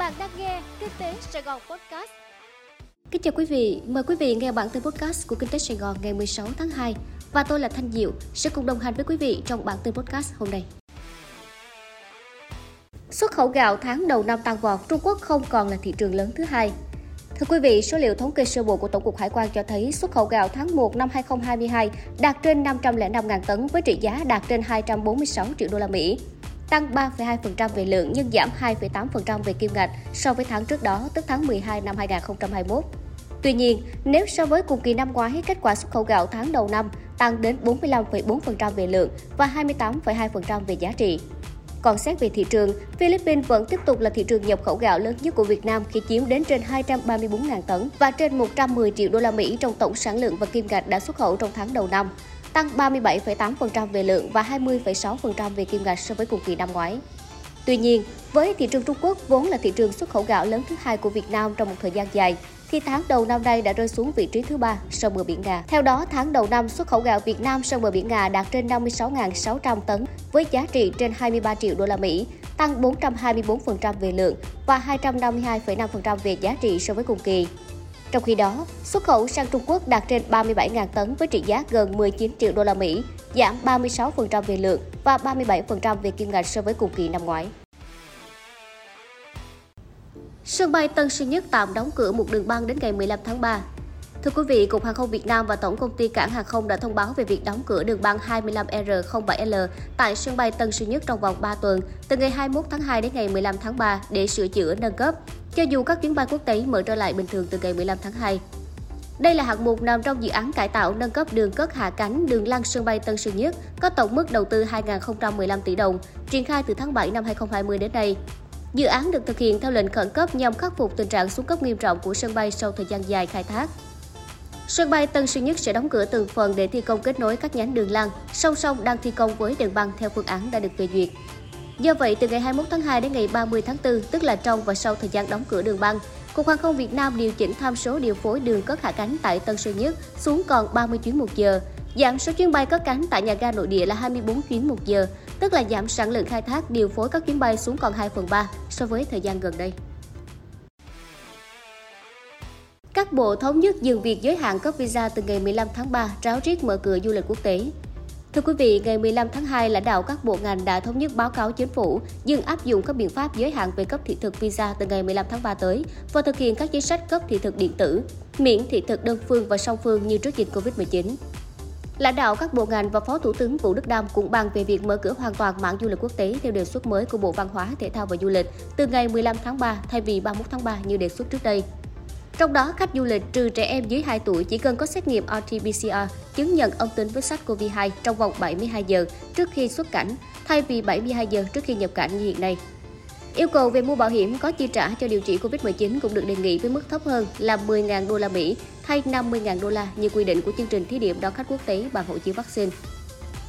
Bạn đang nghe Kinh tế Sài Gòn Podcast. Kính chào quý vị, mời quý vị nghe bản tin podcast của Kinh tế Sài Gòn ngày 16 tháng 2 và tôi là Thanh Diệu sẽ cùng đồng hành với quý vị trong bản tin podcast hôm nay. Xuất khẩu gạo tháng đầu năm tăng vọt, Trung Quốc không còn là thị trường lớn thứ hai. Thưa quý vị, số liệu thống kê sơ bộ của Tổng cục Hải quan cho thấy xuất khẩu gạo tháng 1 năm 2022 đạt trên 505.000 tấn với trị giá đạt trên 246 triệu đô la Mỹ tăng 3,2% về lượng nhưng giảm 2,8% về kim ngạch so với tháng trước đó, tức tháng 12 năm 2021. Tuy nhiên, nếu so với cùng kỳ năm ngoái, kết quả xuất khẩu gạo tháng đầu năm tăng đến 45,4% về lượng và 28,2% về giá trị. Còn xét về thị trường, Philippines vẫn tiếp tục là thị trường nhập khẩu gạo lớn nhất của Việt Nam khi chiếm đến trên 234.000 tấn và trên 110 triệu đô la Mỹ trong tổng sản lượng và kim ngạch đã xuất khẩu trong tháng đầu năm tăng 37,8% về lượng và 20,6% về kim ngạch so với cùng kỳ năm ngoái. Tuy nhiên, với thị trường Trung Quốc vốn là thị trường xuất khẩu gạo lớn thứ hai của Việt Nam trong một thời gian dài, thì tháng đầu năm nay đã rơi xuống vị trí thứ ba sau bờ biển Nga. Theo đó, tháng đầu năm xuất khẩu gạo Việt Nam sang bờ biển Nga đạt trên 56.600 tấn với giá trị trên 23 triệu đô la Mỹ, tăng 424% về lượng và 252,5% về giá trị so với cùng kỳ. Trong khi đó, xuất khẩu sang Trung Quốc đạt trên 37.000 tấn với trị giá gần 19 triệu đô la Mỹ, giảm 36% về lượng và 37% về kim ngạch so với cùng kỳ năm ngoái. Sân bay Tân Sơn Nhất tạm đóng cửa một đường băng đến ngày 15 tháng 3. Thưa quý vị, Cục Hàng không Việt Nam và Tổng công ty Cảng Hàng không đã thông báo về việc đóng cửa đường băng 25R07L tại sân bay Tân Sơn Nhất trong vòng 3 tuần, từ ngày 21 tháng 2 đến ngày 15 tháng 3 để sửa chữa nâng cấp, cho dù các chuyến bay quốc tế mở trở lại bình thường từ ngày 15 tháng 2. Đây là hạng mục nằm trong dự án cải tạo nâng cấp đường cất hạ cánh đường lăn sân bay Tân Sơn Nhất, có tổng mức đầu tư 2.015 tỷ đồng, triển khai từ tháng 7 năm 2020 đến nay. Dự án được thực hiện theo lệnh khẩn cấp nhằm khắc phục tình trạng xuống cấp nghiêm trọng của sân bay sau thời gian dài khai thác. Sân bay Tân Sơn Nhất sẽ đóng cửa từng phần để thi công kết nối các nhánh đường lăn, song song đang thi công với đường băng theo phương án đã được phê duyệt. Do vậy, từ ngày 21 tháng 2 đến ngày 30 tháng 4, tức là trong và sau thời gian đóng cửa đường băng, Cục Hàng không Việt Nam điều chỉnh tham số điều phối đường cất hạ cánh tại Tân Sơn Nhất xuống còn 30 chuyến một giờ, giảm số chuyến bay cất cánh tại nhà ga nội địa là 24 chuyến một giờ, tức là giảm sản lượng khai thác điều phối các chuyến bay xuống còn 2 phần 3 so với thời gian gần đây. Các bộ thống nhất dừng việc giới hạn cấp visa từ ngày 15 tháng 3, ráo riết mở cửa du lịch quốc tế. Thưa quý vị, ngày 15 tháng 2, lãnh đạo các bộ ngành đã thống nhất báo cáo chính phủ dừng áp dụng các biện pháp giới hạn về cấp thị thực visa từ ngày 15 tháng 3 tới và thực hiện các chính sách cấp thị thực điện tử, miễn thị thực đơn phương và song phương như trước dịch Covid-19. Lãnh đạo các bộ ngành và Phó Thủ tướng Vũ Đức Đam cũng bàn về việc mở cửa hoàn toàn mạng du lịch quốc tế theo đề xuất mới của Bộ Văn hóa, Thể thao và Du lịch từ ngày 15 tháng 3 thay vì 31 tháng 3 như đề xuất trước đây. Trong đó, khách du lịch trừ trẻ em dưới 2 tuổi chỉ cần có xét nghiệm RT-PCR chứng nhận âm tính với SARS-CoV-2 trong vòng 72 giờ trước khi xuất cảnh, thay vì 72 giờ trước khi nhập cảnh như hiện nay. Yêu cầu về mua bảo hiểm có chi trả cho điều trị Covid-19 cũng được đề nghị với mức thấp hơn là 10.000 đô la Mỹ thay 50.000 đô la như quy định của chương trình thí điểm đón khách quốc tế bằng hộ chiếu vaccine.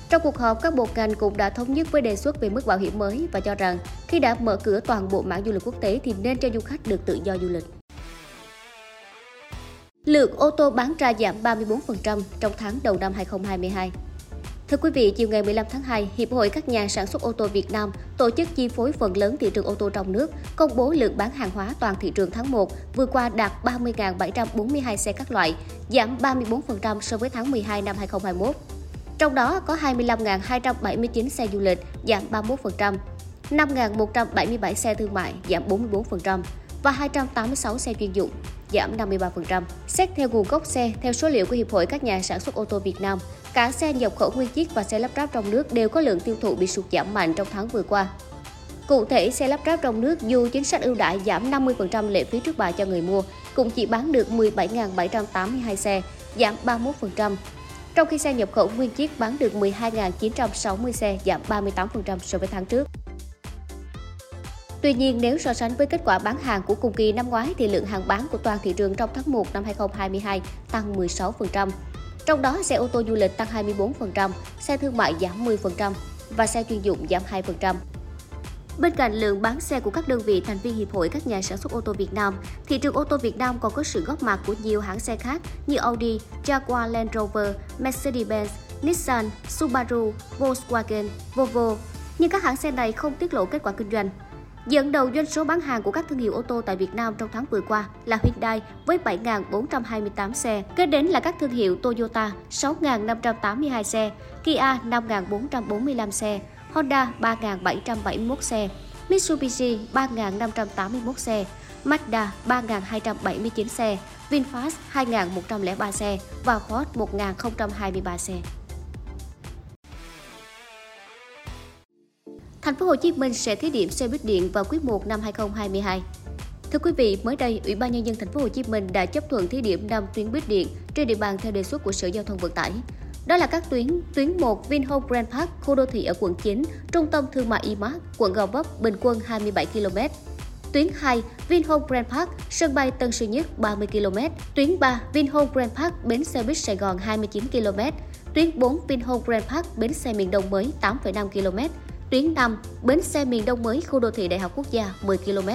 Trong cuộc họp, các bộ ngành cũng đã thống nhất với đề xuất về mức bảo hiểm mới và cho rằng khi đã mở cửa toàn bộ mạng du lịch quốc tế thì nên cho du khách được tự do du lịch. Lượng ô tô bán ra giảm 34% trong tháng đầu năm 2022. Thưa quý vị, chiều ngày 15 tháng 2, Hiệp hội các nhà sản xuất ô tô Việt Nam tổ chức chi phối phần lớn thị trường ô tô trong nước, công bố lượng bán hàng hóa toàn thị trường tháng 1 vừa qua đạt 30.742 xe các loại, giảm 34% so với tháng 12 năm 2021. Trong đó có 25.279 xe du lịch, giảm 31%, 5.177 xe thương mại, giảm 44% và 286 xe chuyên dụng, giảm 53%. Xét theo nguồn gốc xe, theo số liệu của Hiệp hội các nhà sản xuất ô tô Việt Nam, cả xe nhập khẩu nguyên chiếc và xe lắp ráp trong nước đều có lượng tiêu thụ bị sụt giảm mạnh trong tháng vừa qua. Cụ thể, xe lắp ráp trong nước dù chính sách ưu đãi giảm 50% lệ phí trước bạ cho người mua, cũng chỉ bán được 17.782 xe, giảm 31%. Trong khi xe nhập khẩu nguyên chiếc bán được 12.960 xe, giảm 38% so với tháng trước. Tuy nhiên, nếu so sánh với kết quả bán hàng của cùng kỳ năm ngoái thì lượng hàng bán của toàn thị trường trong tháng 1 năm 2022 tăng 16%. Trong đó, xe ô tô du lịch tăng 24%, xe thương mại giảm 10% và xe chuyên dụng giảm 2%. Bên cạnh lượng bán xe của các đơn vị thành viên Hiệp hội các nhà sản xuất ô tô Việt Nam, thị trường ô tô Việt Nam còn có sự góp mặt của nhiều hãng xe khác như Audi, Jaguar Land Rover, Mercedes-Benz, Nissan, Subaru, Volkswagen, Volvo. Nhưng các hãng xe này không tiết lộ kết quả kinh doanh. Dẫn đầu doanh số bán hàng của các thương hiệu ô tô tại Việt Nam trong tháng vừa qua là Hyundai với 7.428 xe, kế đến là các thương hiệu Toyota 6.582 xe, Kia 5.445 xe, Honda 3.771 xe, Mitsubishi 3.581 xe, Mazda 3.279 xe, VinFast 2.103 xe và Ford 1.023 xe. Thành phố Hồ Chí Minh sẽ thí điểm xe buýt điện vào quý 1 năm 2022. Thưa quý vị, mới đây, Ủy ban nhân dân thành phố Hồ Chí Minh đã chấp thuận thí điểm 5 tuyến buýt điện trên địa bàn theo đề xuất của Sở Giao thông Vận tải. Đó là các tuyến tuyến 1 Vinhome Grand Park, khu đô thị ở quận 9, trung tâm thương mại Imart, quận Gò Vấp, bình quân 27 km. Tuyến 2 Vinhome Grand Park, sân bay Tân Sơn Nhất 30 km. Tuyến 3 Vinhome Grand Park, bến xe buýt Sài Gòn 29 km. Tuyến 4 Vinhome Grand Park, bến xe miền Đông mới 8,5 km. Tuyến 5 bến xe miền Đông mới, khu đô thị Đại học Quốc gia 10 km.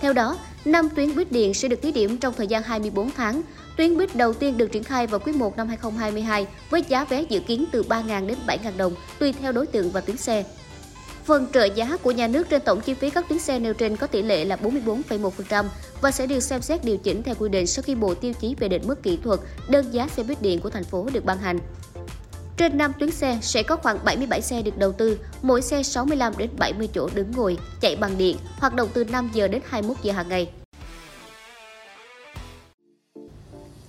Theo đó, 5 tuyến buýt điện sẽ được thí điểm trong thời gian 24 tháng. Tuyến buýt đầu tiên được triển khai vào quý 1 năm 2022 với giá vé dự kiến từ 3.000 đến 7.000 đồng tùy theo đối tượng và tuyến xe. Phần trợ giá của nhà nước trên tổng chi phí các tuyến xe nêu trên có tỷ lệ là 44,1% và sẽ được xem xét điều chỉnh theo quy định sau khi Bộ Tiêu chí về định mức kỹ thuật đơn giá xe buýt điện của thành phố được ban hành. Trên 5 tuyến xe sẽ có khoảng 77 xe được đầu tư, mỗi xe 65 đến 70 chỗ đứng ngồi, chạy bằng điện, hoạt động từ 5 giờ đến 21 giờ hàng ngày.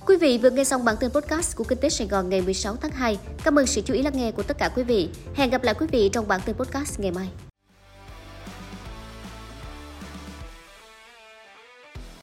Quý vị vừa nghe xong bản tin podcast của Kinh tế Sài Gòn ngày 16 tháng 2. Cảm ơn sự chú ý lắng nghe của tất cả quý vị. Hẹn gặp lại quý vị trong bản tin podcast ngày mai.